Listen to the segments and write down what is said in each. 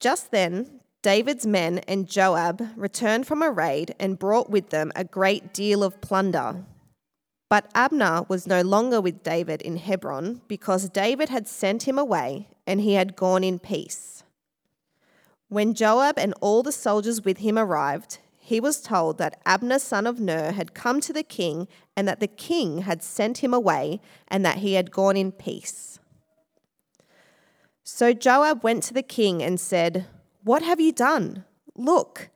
Just then, David's men and Joab returned from a raid and brought with them a great deal of plunder. But Abner was no longer with David in Hebron because David had sent him away and he had gone in peace. When Joab and all the soldiers with him arrived, he was told that Abner, son of Ner, had come to the king and that the king had sent him away and that he had gone in peace. So Joab went to the king and said, What have you done? Look,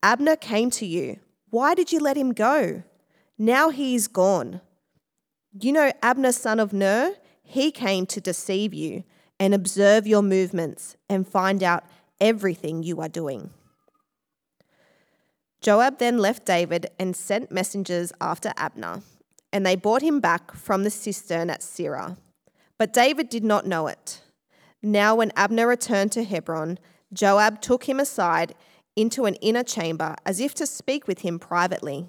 Abner came to you. Why did you let him go? Now he is gone. You know Abner, son of Ner? He came to deceive you and observe your movements and find out everything you are doing. Joab then left David and sent messengers after Abner, and they brought him back from the cistern at Sirah. But David did not know it. Now, when Abner returned to Hebron, Joab took him aside into an inner chamber as if to speak with him privately.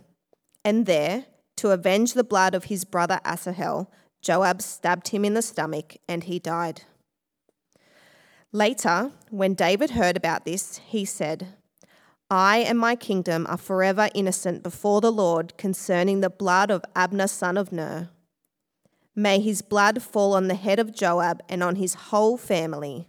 And there, to avenge the blood of his brother Asahel, Joab stabbed him in the stomach and he died. Later, when David heard about this, he said, I and my kingdom are forever innocent before the Lord concerning the blood of Abner son of Ner. May his blood fall on the head of Joab and on his whole family.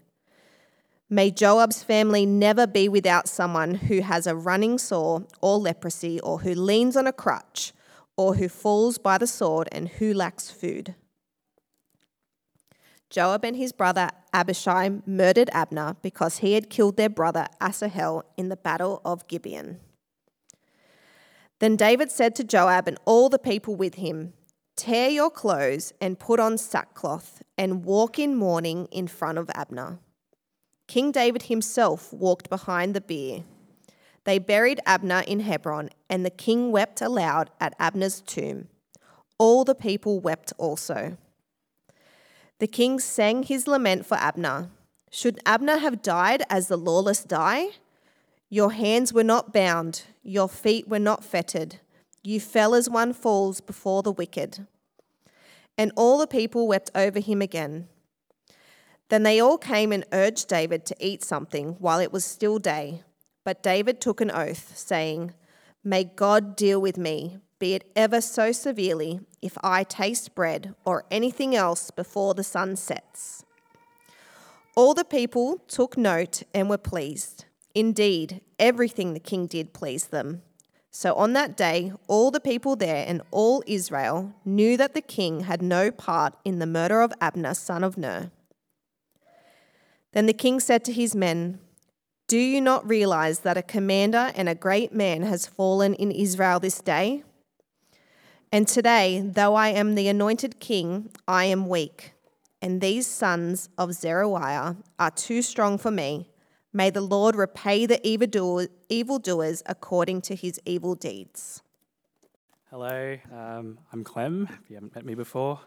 May Joab's family never be without someone who has a running sore or leprosy, or who leans on a crutch, or who falls by the sword and who lacks food. Joab and his brother Abishai murdered Abner because he had killed their brother Asahel in the battle of Gibeon. Then David said to Joab and all the people with him, Tear your clothes and put on sackcloth and walk in mourning in front of Abner. King David himself walked behind the bier. They buried Abner in Hebron, and the king wept aloud at Abner's tomb. All the people wept also. The king sang his lament for Abner. Should Abner have died as the lawless die? Your hands were not bound, your feet were not fettered. You fell as one falls before the wicked. And all the people wept over him again. Then they all came and urged David to eat something while it was still day. But David took an oath, saying, May God deal with me, be it ever so severely, if I taste bread or anything else before the sun sets. All the people took note and were pleased. Indeed, everything the king did pleased them. So on that day, all the people there and all Israel knew that the king had no part in the murder of Abner, son of Ner. Then the king said to his men, Do you not realize that a commander and a great man has fallen in Israel this day? And today, though I am the anointed king, I am weak, and these sons of Zeruiah are too strong for me May the Lord repay the evildoers according to his evil deeds. Hello, um, I'm Clem, if you haven't met me before,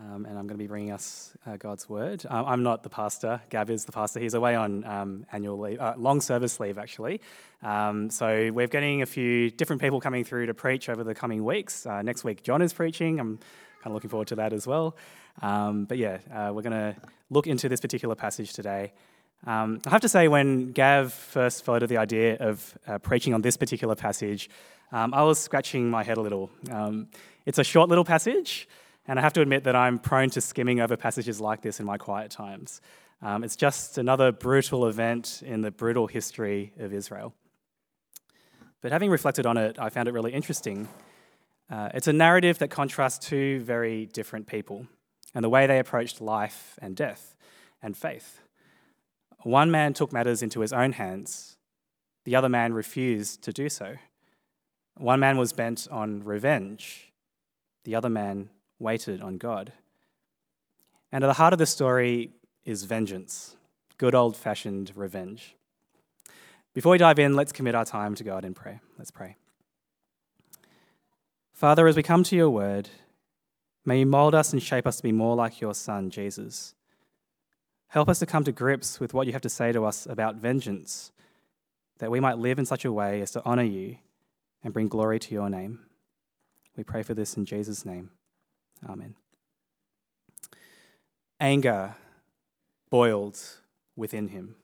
um, and I'm going to be bringing us uh, God's word. Um, I'm not the pastor, Gav is the pastor. He's away on um, annual leave, uh, long service leave, actually. Um, so we're getting a few different people coming through to preach over the coming weeks. Uh, next week, John is preaching. I'm kind of looking forward to that as well. Um, but yeah, uh, we're going to look into this particular passage today. Um, I have to say, when Gav first floated the idea of uh, preaching on this particular passage, um, I was scratching my head a little. Um, it's a short little passage, and I have to admit that I'm prone to skimming over passages like this in my quiet times. Um, it's just another brutal event in the brutal history of Israel. But having reflected on it, I found it really interesting. Uh, it's a narrative that contrasts two very different people and the way they approached life and death and faith. One man took matters into his own hands, the other man refused to do so. One man was bent on revenge, the other man waited on God. And at the heart of the story is vengeance, good old fashioned revenge. Before we dive in, let's commit our time to God in prayer. Let's pray. Father, as we come to your word, may you mold us and shape us to be more like your Son, Jesus. Help us to come to grips with what you have to say to us about vengeance, that we might live in such a way as to honor you and bring glory to your name. We pray for this in Jesus' name. Amen. Anger boiled within him.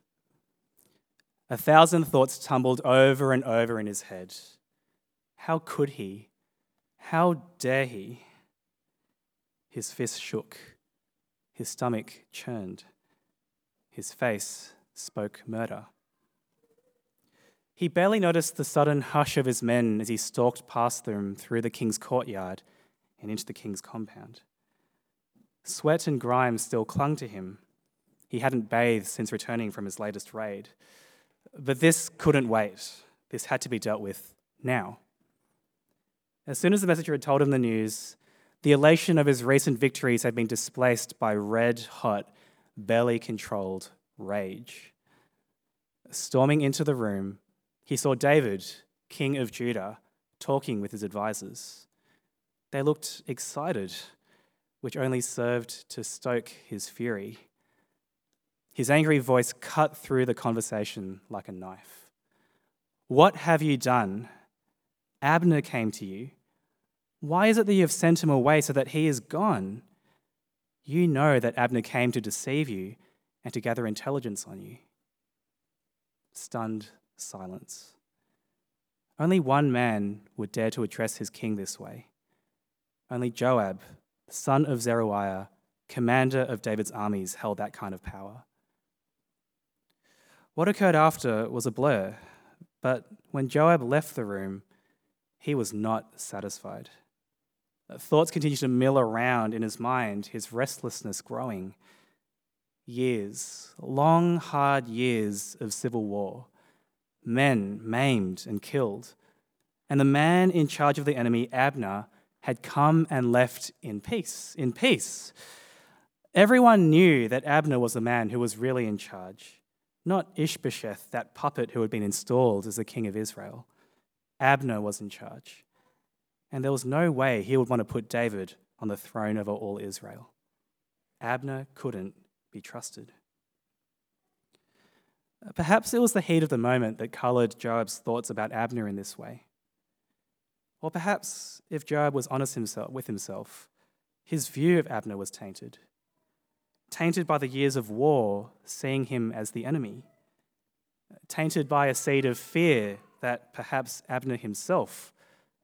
A thousand thoughts tumbled over and over in his head. How could he? How dare he? His fist shook. His stomach churned. His face spoke murder. He barely noticed the sudden hush of his men as he stalked past them through the king's courtyard and into the king's compound. Sweat and grime still clung to him. He hadn't bathed since returning from his latest raid. But this couldn't wait. This had to be dealt with now. As soon as the messenger had told him the news, the elation of his recent victories had been displaced by red hot, barely controlled rage. Storming into the room, he saw David, king of Judah, talking with his advisors. They looked excited, which only served to stoke his fury. His angry voice cut through the conversation like a knife. What have you done? Abner came to you. Why is it that you have sent him away so that he is gone? You know that Abner came to deceive you and to gather intelligence on you. Stunned silence. Only one man would dare to address his king this way. Only Joab, son of Zeruiah, commander of David's armies, held that kind of power. What occurred after was a blur, but when Joab left the room, he was not satisfied. Thoughts continued to mill around in his mind, his restlessness growing. Years, long, hard years of civil war, men maimed and killed. And the man in charge of the enemy, Abner, had come and left in peace. In peace. Everyone knew that Abner was the man who was really in charge, not Ishbosheth, that puppet who had been installed as the king of Israel. Abner was in charge. And there was no way he would want to put David on the throne over all Israel. Abner couldn't be trusted. Perhaps it was the heat of the moment that coloured Joab's thoughts about Abner in this way. Or perhaps if Joab was honest himself, with himself, his view of Abner was tainted. Tainted by the years of war, seeing him as the enemy. Tainted by a seed of fear that perhaps Abner himself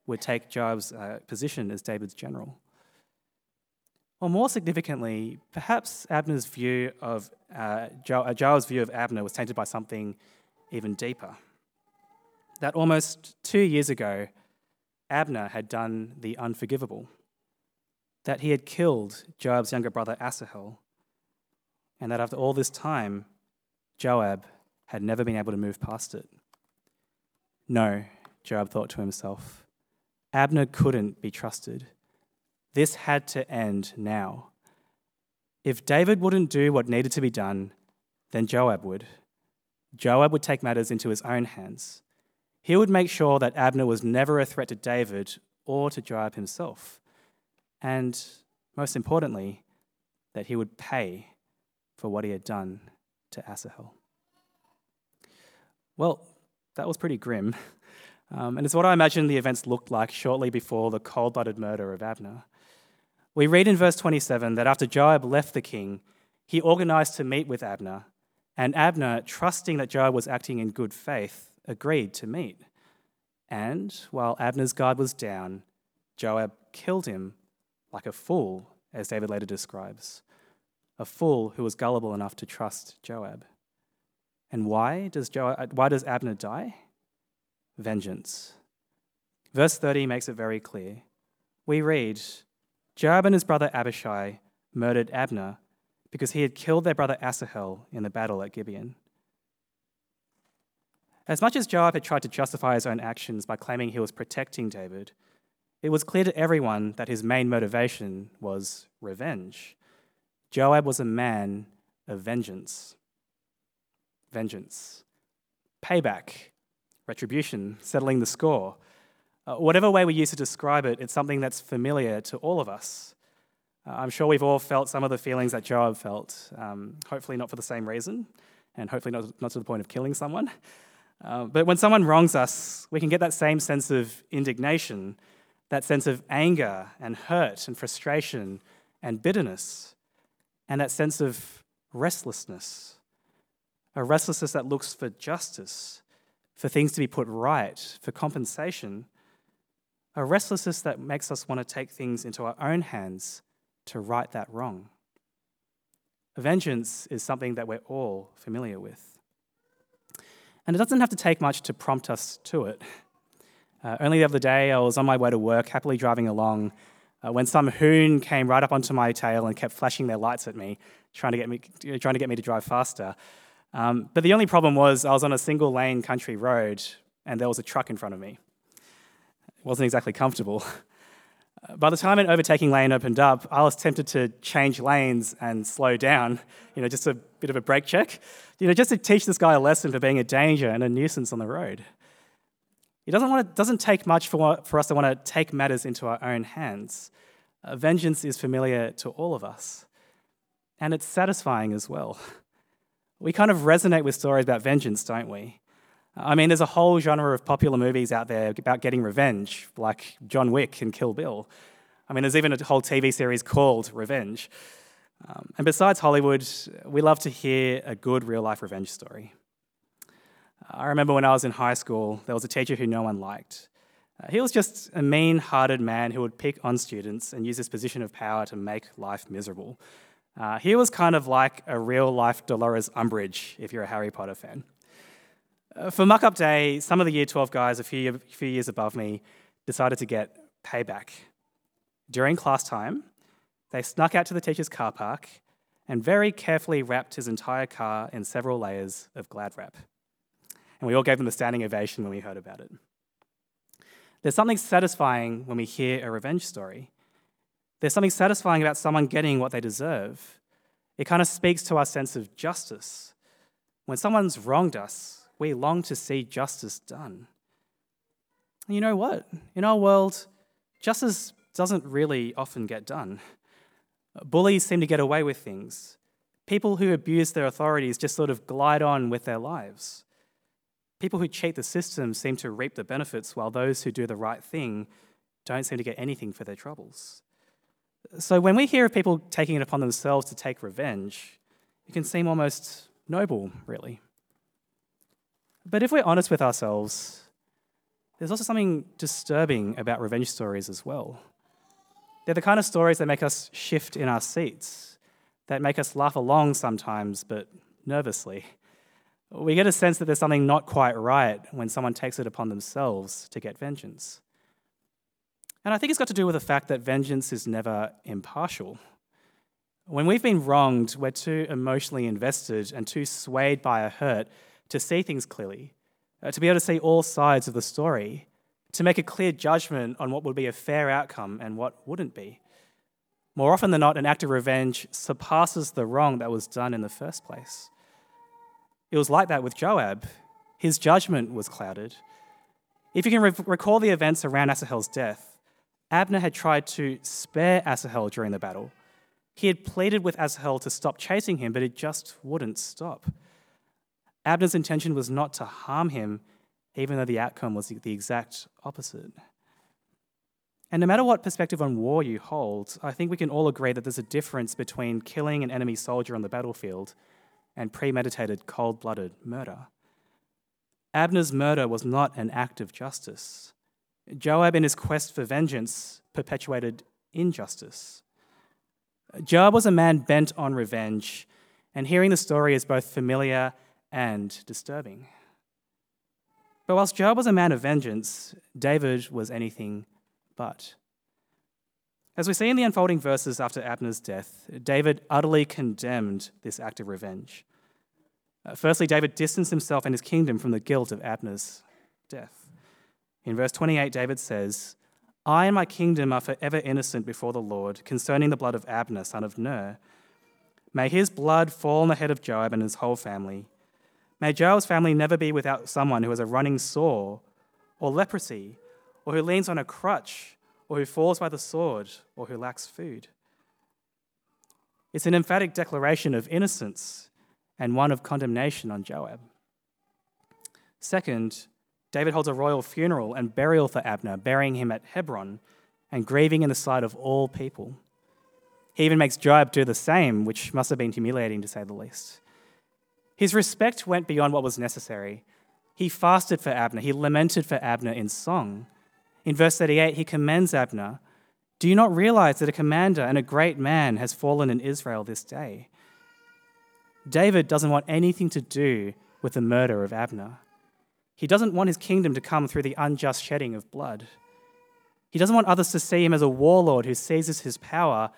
would take Joab's uh, position as David's general. Or more significantly, perhaps Abner's view of uh, uh, Joab's view of Abner was tainted by something even deeper. That almost two years ago, Abner had done the unforgivable. That he had killed Joab's younger brother Asahel, and that after all this time, Joab had never been able to move past it. No, Joab thought to himself, Abner couldn't be trusted. This had to end now. If David wouldn't do what needed to be done, then Joab would. Joab would take matters into his own hands. He would make sure that Abner was never a threat to David or to Joab himself. And most importantly, that he would pay for what he had done to Asahel. Well, that was pretty grim. Um, and it's what I imagine the events looked like shortly before the cold blooded murder of Abner. We read in verse 27 that after Joab left the king, he organized to meet with Abner, and Abner, trusting that Joab was acting in good faith, agreed to meet. And while Abner's guard was down, Joab killed him like a fool, as David later describes. A fool who was gullible enough to trust Joab. And why does, Joab, why does Abner die? Vengeance. Verse 30 makes it very clear. We read Joab and his brother Abishai murdered Abner because he had killed their brother Asahel in the battle at Gibeon. As much as Joab had tried to justify his own actions by claiming he was protecting David, it was clear to everyone that his main motivation was revenge. Joab was a man of vengeance. Vengeance. Payback retribution, settling the score. Uh, whatever way we use to describe it, it's something that's familiar to all of us. Uh, I'm sure we've all felt some of the feelings that Joab felt, um, hopefully not for the same reason, and hopefully not, not to the point of killing someone. Uh, but when someone wrongs us, we can get that same sense of indignation, that sense of anger and hurt and frustration and bitterness, and that sense of restlessness. a restlessness that looks for justice, for things to be put right, for compensation, a restlessness that makes us want to take things into our own hands to right that wrong. Vengeance is something that we're all familiar with. And it doesn't have to take much to prompt us to it. Uh, only the other day, I was on my way to work, happily driving along, uh, when some hoon came right up onto my tail and kept flashing their lights at me, trying to get me, trying to, get me to drive faster. Um, but the only problem was I was on a single lane country road and there was a truck in front of me. It wasn't exactly comfortable. By the time an overtaking lane opened up, I was tempted to change lanes and slow down, you know, just a bit of a brake check, you know, just to teach this guy a lesson for being a danger and a nuisance on the road. It doesn't, want to, doesn't take much for, for us to want to take matters into our own hands. Uh, vengeance is familiar to all of us, and it's satisfying as well. We kind of resonate with stories about vengeance, don't we? I mean, there's a whole genre of popular movies out there about getting revenge, like John Wick and Kill Bill. I mean, there's even a whole TV series called Revenge. Um, and besides Hollywood, we love to hear a good real life revenge story. I remember when I was in high school, there was a teacher who no one liked. Uh, he was just a mean hearted man who would pick on students and use his position of power to make life miserable. Uh, he was kind of like a real life Dolores Umbridge, if you're a Harry Potter fan. Uh, for muck up day, some of the year 12 guys a few, a few years above me decided to get payback. During class time, they snuck out to the teacher's car park and very carefully wrapped his entire car in several layers of glad wrap. And we all gave them a standing ovation when we heard about it. There's something satisfying when we hear a revenge story. There's something satisfying about someone getting what they deserve. It kind of speaks to our sense of justice. When someone's wronged us, we long to see justice done. And you know what? In our world, justice doesn't really often get done. Bullies seem to get away with things. People who abuse their authorities just sort of glide on with their lives. People who cheat the system seem to reap the benefits, while those who do the right thing don't seem to get anything for their troubles. So when we hear of people taking it upon themselves to take revenge, it can seem almost noble, really. But if we're honest with ourselves, there's also something disturbing about revenge stories as well. They're the kind of stories that make us shift in our seats, that make us laugh along sometimes, but nervously. We get a sense that there's something not quite right when someone takes it upon themselves to get vengeance. And I think it's got to do with the fact that vengeance is never impartial. When we've been wronged, we're too emotionally invested and too swayed by a hurt to see things clearly, uh, to be able to see all sides of the story, to make a clear judgment on what would be a fair outcome and what wouldn't be. More often than not, an act of revenge surpasses the wrong that was done in the first place. It was like that with Joab. His judgment was clouded. If you can re- recall the events around Asahel's death, Abner had tried to spare Asahel during the battle. He had pleaded with Asahel to stop chasing him, but it just wouldn't stop. Abner's intention was not to harm him, even though the outcome was the exact opposite. And no matter what perspective on war you hold, I think we can all agree that there's a difference between killing an enemy soldier on the battlefield and premeditated, cold blooded murder. Abner's murder was not an act of justice. Joab, in his quest for vengeance, perpetuated injustice. Joab was a man bent on revenge, and hearing the story is both familiar and disturbing. But whilst Joab was a man of vengeance, David was anything but. As we see in the unfolding verses after Abner's death, David utterly condemned this act of revenge. Uh, firstly, David distanced himself and his kingdom from the guilt of Abner's death. In verse 28, David says, I and my kingdom are forever innocent before the Lord concerning the blood of Abner, son of Ner. May his blood fall on the head of Joab and his whole family. May Joab's family never be without someone who has a running sore, or leprosy, or who leans on a crutch, or who falls by the sword, or who lacks food. It's an emphatic declaration of innocence and one of condemnation on Joab. Second, David holds a royal funeral and burial for Abner, burying him at Hebron and grieving in the sight of all people. He even makes Joab do the same, which must have been humiliating to say the least. His respect went beyond what was necessary. He fasted for Abner, he lamented for Abner in song. In verse 38, he commends Abner. Do you not realize that a commander and a great man has fallen in Israel this day? David doesn't want anything to do with the murder of Abner. He doesn't want his kingdom to come through the unjust shedding of blood. He doesn't want others to see him as a warlord who seizes his power,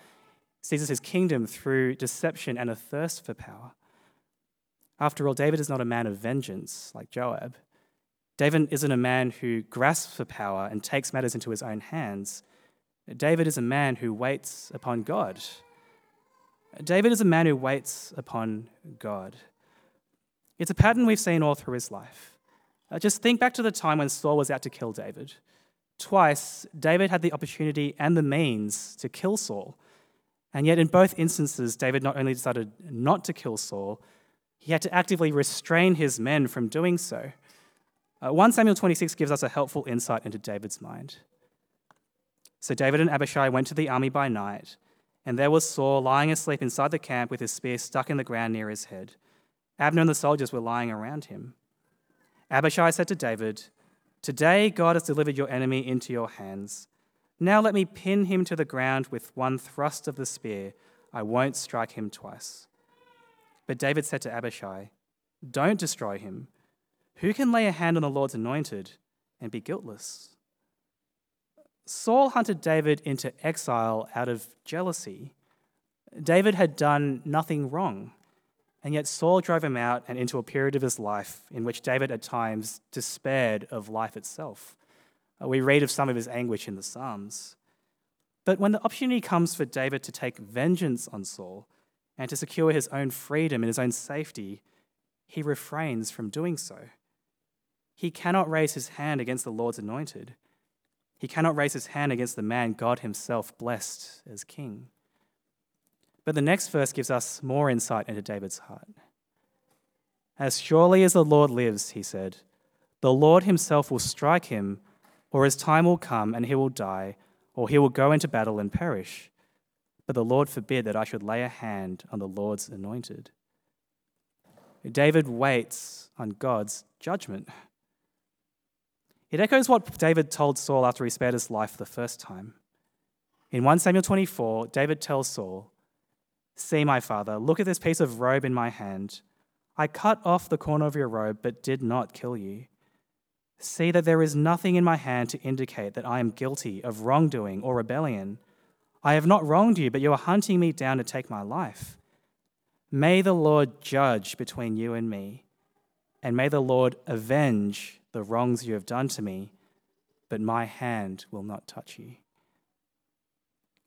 seizes his kingdom through deception and a thirst for power. After all, David is not a man of vengeance like Joab. David isn't a man who grasps for power and takes matters into his own hands. David is a man who waits upon God. David is a man who waits upon God. It's a pattern we've seen all through his life. Uh, just think back to the time when Saul was out to kill David. Twice, David had the opportunity and the means to kill Saul. And yet, in both instances, David not only decided not to kill Saul, he had to actively restrain his men from doing so. Uh, 1 Samuel 26 gives us a helpful insight into David's mind. So David and Abishai went to the army by night, and there was Saul lying asleep inside the camp with his spear stuck in the ground near his head. Abner and the soldiers were lying around him. Abishai said to David, Today God has delivered your enemy into your hands. Now let me pin him to the ground with one thrust of the spear. I won't strike him twice. But David said to Abishai, Don't destroy him. Who can lay a hand on the Lord's anointed and be guiltless? Saul hunted David into exile out of jealousy. David had done nothing wrong, and yet Saul drove him out and into a period of his life in which David at times despaired of life itself. Uh, we read of some of his anguish in the Psalms. But when the opportunity comes for David to take vengeance on Saul, and to secure his own freedom and his own safety, he refrains from doing so. He cannot raise his hand against the Lord's anointed. He cannot raise his hand against the man God himself blessed as king. But the next verse gives us more insight into David's heart. As surely as the Lord lives, he said, the Lord himself will strike him, or his time will come and he will die, or he will go into battle and perish. But the Lord forbid that I should lay a hand on the Lord's anointed. David waits on God's judgment. It echoes what David told Saul after he spared his life for the first time. In 1 Samuel 24, David tells Saul, See, my father, look at this piece of robe in my hand. I cut off the corner of your robe, but did not kill you. See that there is nothing in my hand to indicate that I am guilty of wrongdoing or rebellion. I have not wronged you, but you are hunting me down to take my life. May the Lord judge between you and me, and may the Lord avenge the wrongs you have done to me, but my hand will not touch you.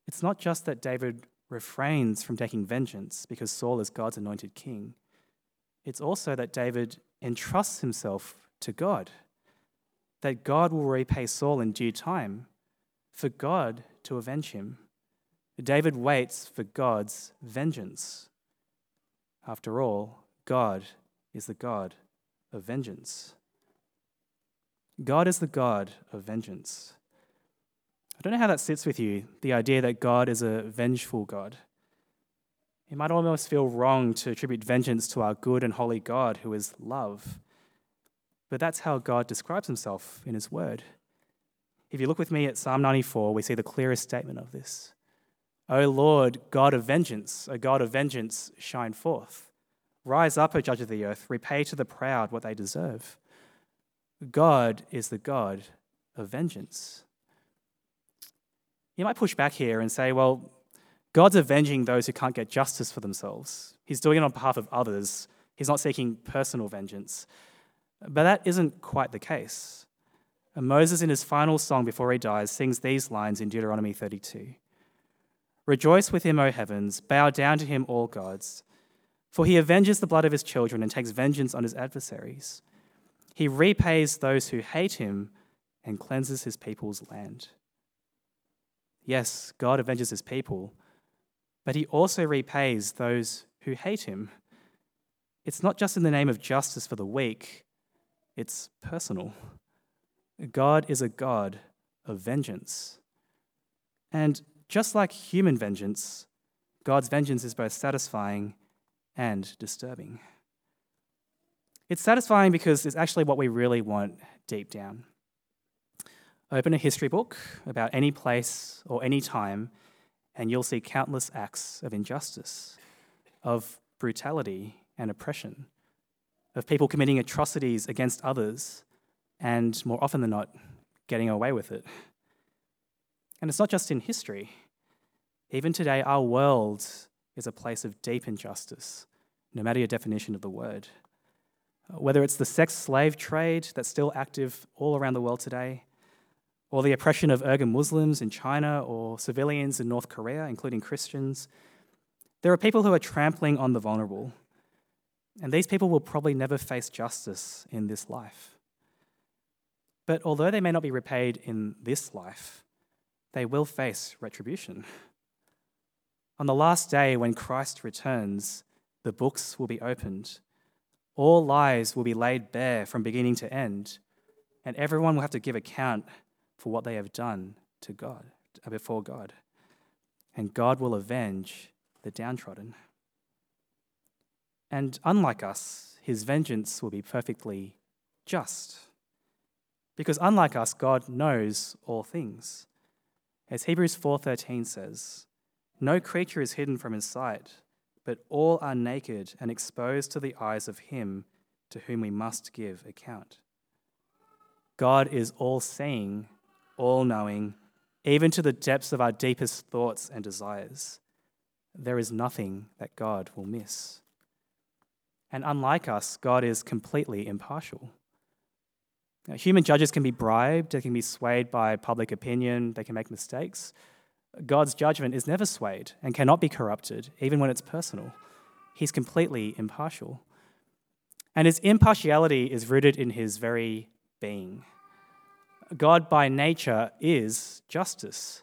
It's not just that David refrains from taking vengeance because Saul is God's anointed king, it's also that David entrusts himself to God, that God will repay Saul in due time, for God to avenge him. David waits for God's vengeance. After all, God is the God of vengeance. God is the God of vengeance. I don't know how that sits with you, the idea that God is a vengeful God. It might almost feel wrong to attribute vengeance to our good and holy God who is love. But that's how God describes himself in his word. If you look with me at Psalm 94, we see the clearest statement of this. O Lord, God of vengeance, O God of vengeance, shine forth. Rise up, O judge of the earth, repay to the proud what they deserve. God is the God of vengeance. You might push back here and say, well, God's avenging those who can't get justice for themselves. He's doing it on behalf of others. He's not seeking personal vengeance. But that isn't quite the case. And Moses, in his final song before he dies, sings these lines in Deuteronomy 32 Rejoice with him, O heavens, bow down to him, all gods. For he avenges the blood of his children and takes vengeance on his adversaries. He repays those who hate him and cleanses his people's land. Yes, God avenges his people, but he also repays those who hate him. It's not just in the name of justice for the weak, it's personal. God is a God of vengeance. And just like human vengeance, God's vengeance is both satisfying and disturbing. It's satisfying because it's actually what we really want deep down. Open a history book about any place or any time, and you'll see countless acts of injustice, of brutality and oppression, of people committing atrocities against others, and more often than not, getting away with it. And it's not just in history. Even today, our world is a place of deep injustice, no matter your definition of the word. Whether it's the sex slave trade that's still active all around the world today, or the oppression of Uyghur Muslims in China or civilians in North Korea, including Christians. There are people who are trampling on the vulnerable, and these people will probably never face justice in this life. But although they may not be repaid in this life, they will face retribution. On the last day, when Christ returns, the books will be opened. All lies will be laid bare from beginning to end, and everyone will have to give account for what they have done to God, uh, before God. And God will avenge the downtrodden. And unlike us, his vengeance will be perfectly just. Because unlike us, God knows all things. As Hebrews 4:13 says, no creature is hidden from his sight, but all are naked and exposed to the eyes of him to whom we must give account. God is all seeing all knowing, even to the depths of our deepest thoughts and desires. There is nothing that God will miss. And unlike us, God is completely impartial. Now, human judges can be bribed, they can be swayed by public opinion, they can make mistakes. God's judgment is never swayed and cannot be corrupted, even when it's personal. He's completely impartial. And his impartiality is rooted in his very being. God by nature is justice.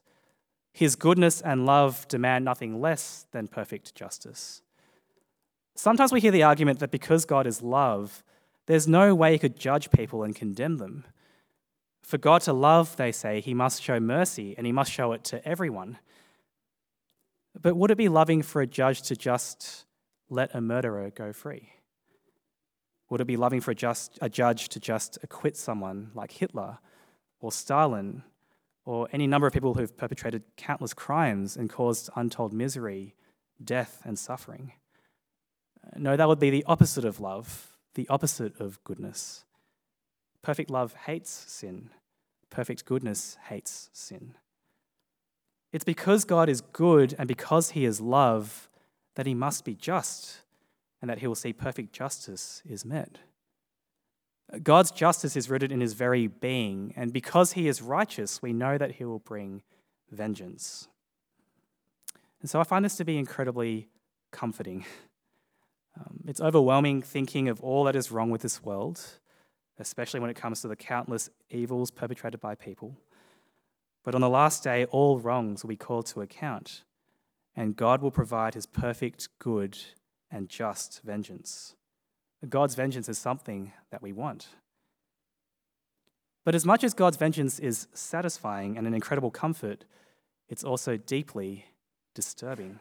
His goodness and love demand nothing less than perfect justice. Sometimes we hear the argument that because God is love, there's no way he could judge people and condemn them. For God to love, they say, he must show mercy and he must show it to everyone. But would it be loving for a judge to just let a murderer go free? Would it be loving for a, just, a judge to just acquit someone like Hitler or Stalin, or any number of people who've perpetrated countless crimes and caused untold misery, death, and suffering. Uh, no, that would be the opposite of love, the opposite of goodness. Perfect love hates sin, perfect goodness hates sin. It's because God is good and because he is love that he must be just and that he will see perfect justice is met. God's justice is rooted in his very being, and because he is righteous, we know that he will bring vengeance. And so I find this to be incredibly comforting. Um, it's overwhelming thinking of all that is wrong with this world, especially when it comes to the countless evils perpetrated by people. But on the last day, all wrongs will be called to account, and God will provide his perfect, good, and just vengeance. God's vengeance is something that we want. But as much as God's vengeance is satisfying and an incredible comfort, it's also deeply disturbing.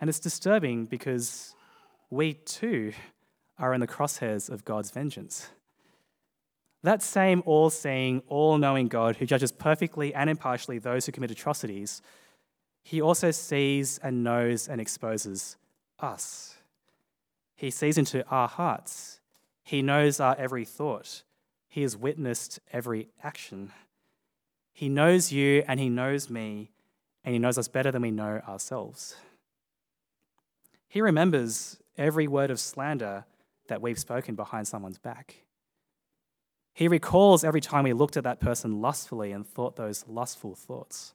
And it's disturbing because we too are in the crosshairs of God's vengeance. That same all seeing, all knowing God who judges perfectly and impartially those who commit atrocities, he also sees and knows and exposes us. He sees into our hearts. He knows our every thought. He has witnessed every action. He knows you and He knows me, and He knows us better than we know ourselves. He remembers every word of slander that we've spoken behind someone's back. He recalls every time we looked at that person lustfully and thought those lustful thoughts.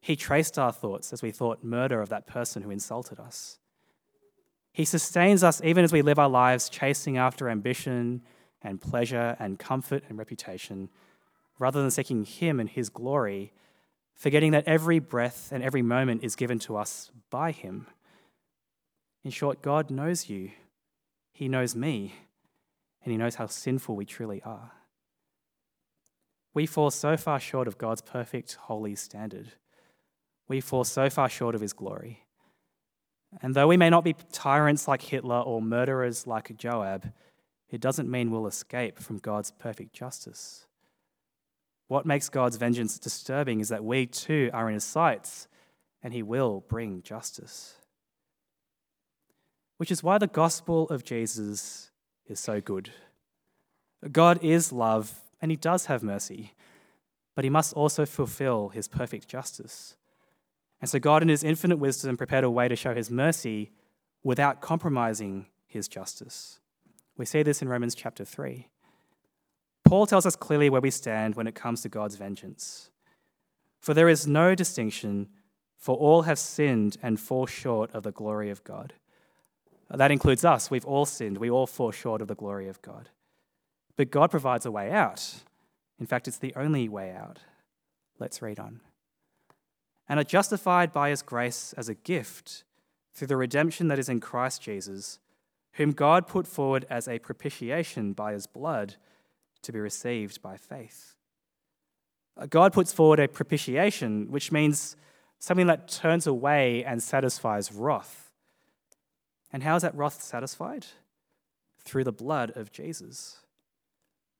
He traced our thoughts as we thought murder of that person who insulted us. He sustains us even as we live our lives chasing after ambition and pleasure and comfort and reputation, rather than seeking Him and His glory, forgetting that every breath and every moment is given to us by Him. In short, God knows you, He knows me, and He knows how sinful we truly are. We fall so far short of God's perfect, holy standard. We fall so far short of His glory. And though we may not be tyrants like Hitler or murderers like Joab, it doesn't mean we'll escape from God's perfect justice. What makes God's vengeance disturbing is that we too are in his sights and he will bring justice. Which is why the gospel of Jesus is so good. God is love and he does have mercy, but he must also fulfill his perfect justice. And so God, in his infinite wisdom, prepared a way to show his mercy without compromising his justice. We see this in Romans chapter 3. Paul tells us clearly where we stand when it comes to God's vengeance. For there is no distinction, for all have sinned and fall short of the glory of God. That includes us. We've all sinned. We all fall short of the glory of God. But God provides a way out. In fact, it's the only way out. Let's read on. And are justified by his grace as a gift through the redemption that is in Christ Jesus, whom God put forward as a propitiation by his blood to be received by faith. Uh, God puts forward a propitiation, which means something that turns away and satisfies wrath. And how is that wrath satisfied? Through the blood of Jesus.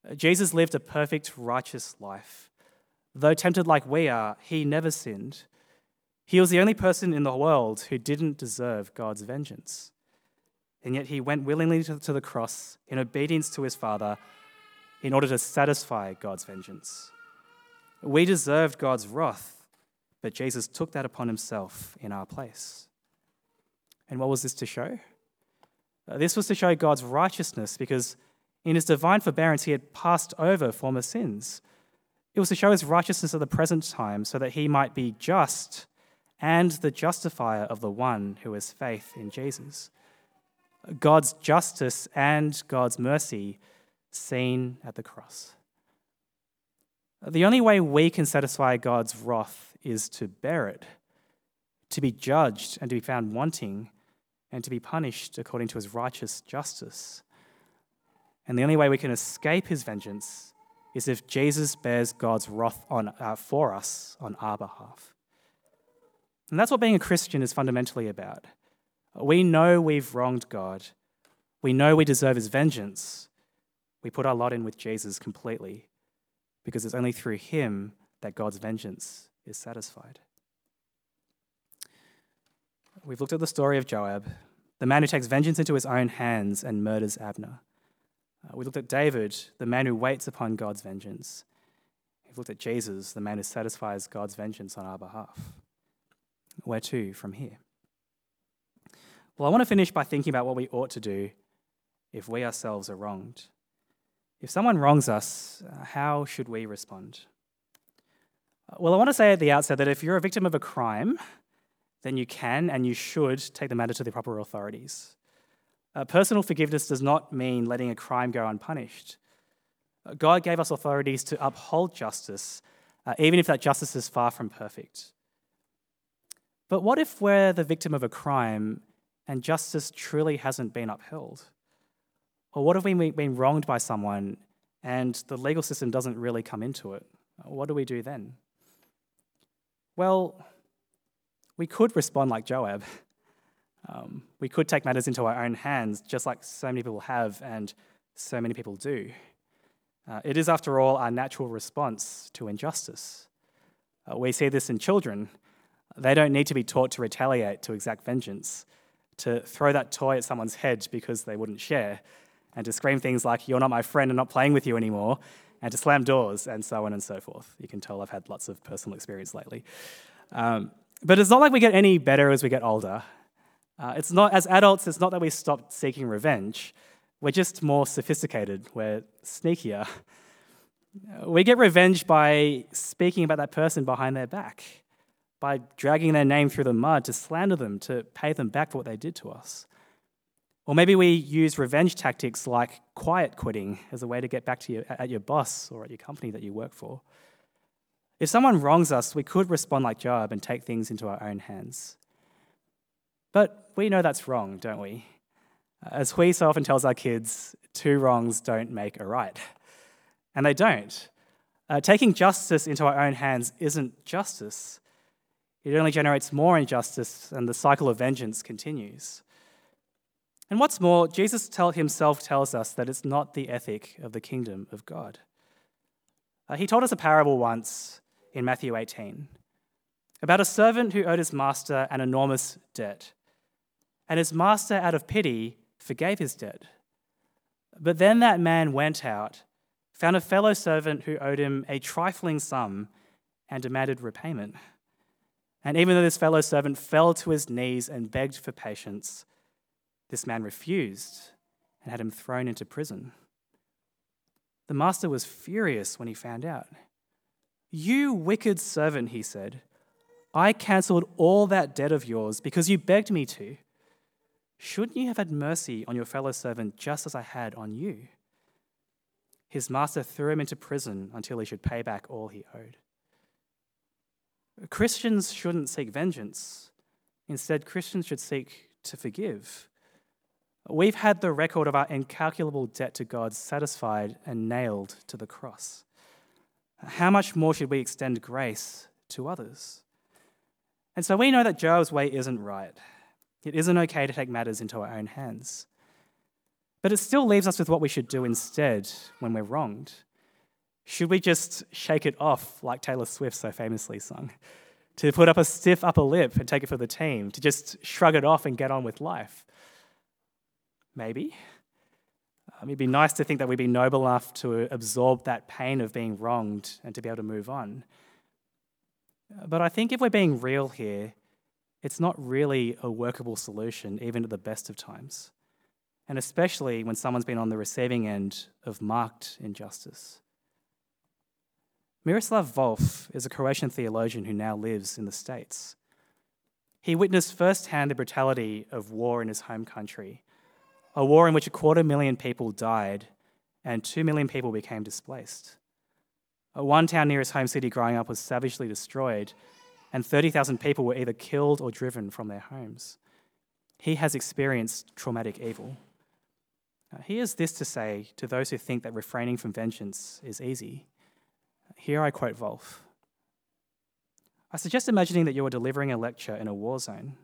Uh, Jesus lived a perfect, righteous life. Though tempted like we are, he never sinned. He was the only person in the world who didn't deserve God's vengeance. And yet he went willingly to the cross in obedience to his Father in order to satisfy God's vengeance. We deserved God's wrath, but Jesus took that upon himself in our place. And what was this to show? Uh, this was to show God's righteousness because in his divine forbearance he had passed over former sins. It was to show his righteousness at the present time so that he might be just and the justifier of the one who has faith in Jesus. God's justice and God's mercy seen at the cross. The only way we can satisfy God's wrath is to bear it, to be judged and to be found wanting, and to be punished according to his righteous justice. And the only way we can escape his vengeance is if Jesus bears God's wrath on, uh, for us on our behalf. And that's what being a Christian is fundamentally about. We know we've wronged God, we know we deserve his vengeance, we put our lot in with Jesus completely because it's only through him that God's vengeance is satisfied. We've looked at the story of Joab, the man who takes vengeance into his own hands and murders Abner. Uh, we looked at David, the man who waits upon God's vengeance. We've looked at Jesus, the man who satisfies God's vengeance on our behalf. Where to from here? Well, I want to finish by thinking about what we ought to do if we ourselves are wronged. If someone wrongs us, uh, how should we respond? Uh, well, I want to say at the outset that if you're a victim of a crime, then you can and you should take the matter to the proper authorities. Uh, personal forgiveness does not mean letting a crime go unpunished. Uh, God gave us authorities to uphold justice, uh, even if that justice is far from perfect. But what if we're the victim of a crime and justice truly hasn't been upheld? Or what if we've been wronged by someone and the legal system doesn't really come into it? What do we do then? Well, we could respond like Joab. Um, we could take matters into our own hands, just like so many people have and so many people do. Uh, it is, after all, our natural response to injustice. Uh, we see this in children. They don't need to be taught to retaliate, to exact vengeance, to throw that toy at someone's head because they wouldn't share and to scream things like, You're not my friend, I'm not playing with you anymore, and to slam doors, and so on and so forth. You can tell I've had lots of personal experience lately. Um, but it's not like we get any better as we get older. Uh, it's not, as adults, it's not that we stop seeking revenge. We're just more sophisticated, we're sneakier. We get revenge by speaking about that person behind their back, by dragging their name through the mud to slander them, to pay them back for what they did to us. Or maybe we use revenge tactics like quiet quitting as a way to get back to your, at your boss or at your company that you work for. If someone wrongs us, we could respond like Joab and take things into our own hands. But we know that's wrong, don't we? As Hui so often tells our kids, two wrongs don't make a right. And they don't. Uh, taking justice into our own hands isn't justice, it only generates more injustice, and the cycle of vengeance continues. And what's more, Jesus tell, himself tells us that it's not the ethic of the kingdom of God. Uh, he told us a parable once in Matthew 18 about a servant who owed his master an enormous debt. And his master, out of pity, forgave his debt. But then that man went out, found a fellow servant who owed him a trifling sum, and demanded repayment. And even though this fellow servant fell to his knees and begged for patience, this man refused and had him thrown into prison. The master was furious when he found out. You wicked servant, he said, I cancelled all that debt of yours because you begged me to. Shouldn't you have had mercy on your fellow servant just as I had on you? His master threw him into prison until he should pay back all he owed. Christians shouldn't seek vengeance. Instead, Christians should seek to forgive. We've had the record of our incalculable debt to God satisfied and nailed to the cross. How much more should we extend grace to others? And so we know that Joab's way isn't right. It isn't okay to take matters into our own hands. But it still leaves us with what we should do instead when we're wronged. Should we just shake it off, like Taylor Swift so famously sung? To put up a stiff upper lip and take it for the team? To just shrug it off and get on with life? Maybe. Um, it'd be nice to think that we'd be noble enough to absorb that pain of being wronged and to be able to move on. But I think if we're being real here, it's not really a workable solution, even at the best of times. And especially when someone's been on the receiving end of marked injustice. Miroslav Volf is a Croatian theologian who now lives in the States. He witnessed firsthand the brutality of war in his home country, a war in which a quarter million people died and two million people became displaced. One town near his home city growing up was savagely destroyed, and 30,000 people were either killed or driven from their homes. He has experienced traumatic evil. He has this to say to those who think that refraining from vengeance is easy. Here I quote Volf I suggest imagining that you are delivering a lecture in a war zone.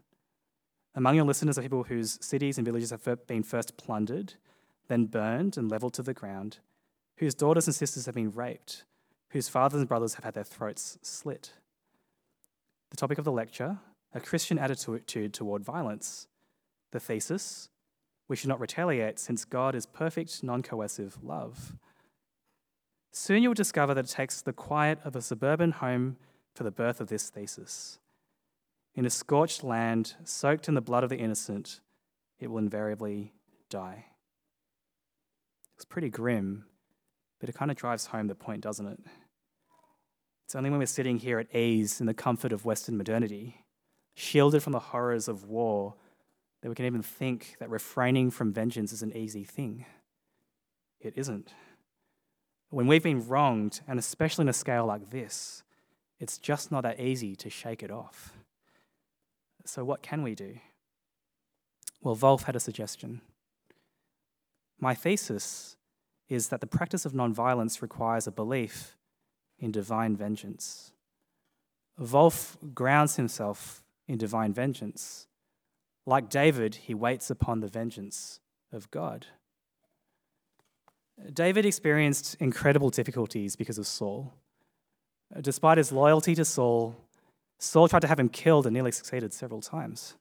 Among your listeners are people whose cities and villages have been first plundered, then burned and leveled to the ground, whose daughters and sisters have been raped, whose fathers and brothers have had their throats slit. The topic of the lecture a Christian attitude toward violence. The thesis we should not retaliate since God is perfect, non coercive love. Soon you will discover that it takes the quiet of a suburban home for the birth of this thesis. In a scorched land, soaked in the blood of the innocent, it will invariably die. It's pretty grim, but it kind of drives home the point, doesn't it? It's only when we're sitting here at ease in the comfort of Western modernity, shielded from the horrors of war, that we can even think that refraining from vengeance is an easy thing. It isn't. When we've been wronged, and especially on a scale like this, it's just not that easy to shake it off. So, what can we do? Well, Volf had a suggestion. My thesis is that the practice of nonviolence requires a belief in divine vengeance. Volf grounds himself in divine vengeance. Like David, he waits upon the vengeance of God. David experienced incredible difficulties because of Saul. Uh, despite his loyalty to Saul, Saul tried to have him killed and nearly succeeded several times.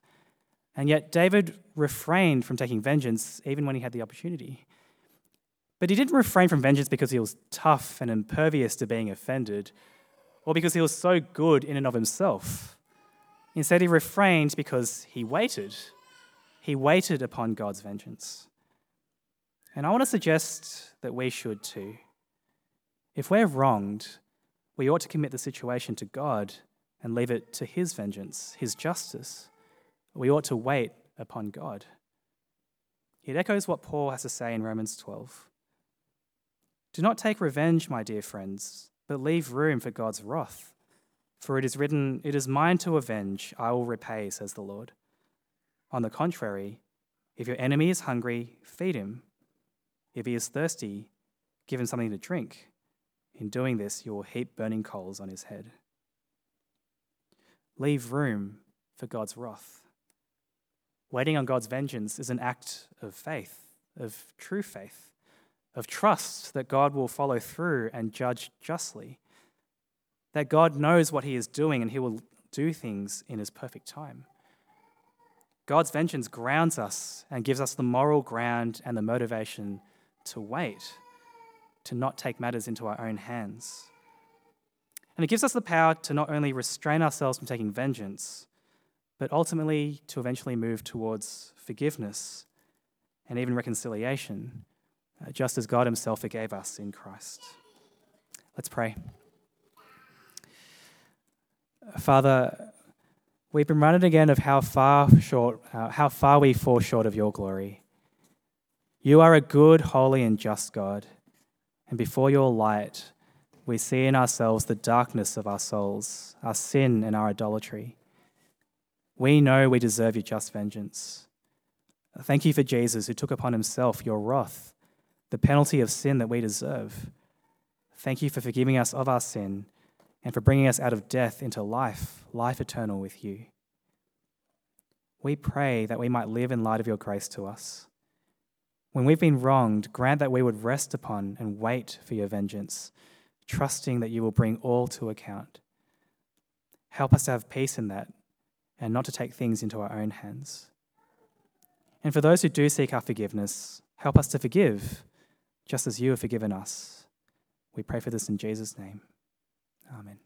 And yet, David refrained from taking vengeance even when he had the opportunity. But he didn't refrain from vengeance because he was tough and impervious to being offended, or because he was so good in and of himself. Instead, he refrained because he waited. He waited upon God's vengeance. And I want to suggest that we should too. If we're wronged, we ought to commit the situation to God and leave it to His vengeance, His justice. We ought to wait upon God. It echoes what Paul has to say in Romans 12. Do not take revenge, my dear friends, but leave room for God's wrath. For it is written, It is mine to avenge, I will repay, says the Lord. On the contrary, if your enemy is hungry, feed him. If he is thirsty, give him something to drink. In doing this, you will heap burning coals on his head. leave room for God's wrath. Waiting on God's vengeance is an act of faith, of true faith, of trust that God will follow through and judge justly, that God knows what He is doing and He will do things in His perfect time. God's vengeance grounds us and gives us the moral ground and the motivation to wait, to not take matters into our own hands. And it gives us the power to not only restrain ourselves from taking vengeance, but ultimately to eventually move towards forgiveness and even reconciliation, uh, just as God Himself forgave us in Christ. Let's pray. Father, we've been reminded again of how far short, uh, how far we fall short of your glory. You are a good, holy, and just God, and before your light, we see in ourselves the darkness of our souls, our sin and our idolatry. We know we deserve your just vengeance. Thank you for Jesus, who took upon himself your wrath, the penalty of sin that we deserve. Thank you for forgiving us of our sin and for bringing us out of death into life, life eternal with you. We pray that we might live in light of your grace to us. When we've been wronged, grant that we would rest upon and wait for your vengeance, trusting that you will bring all to account. Help us to have peace in that and not to take things into our own hands. And for those who do seek our forgiveness, help us to forgive, just as you have forgiven us. We pray for this in Jesus' name. Amen.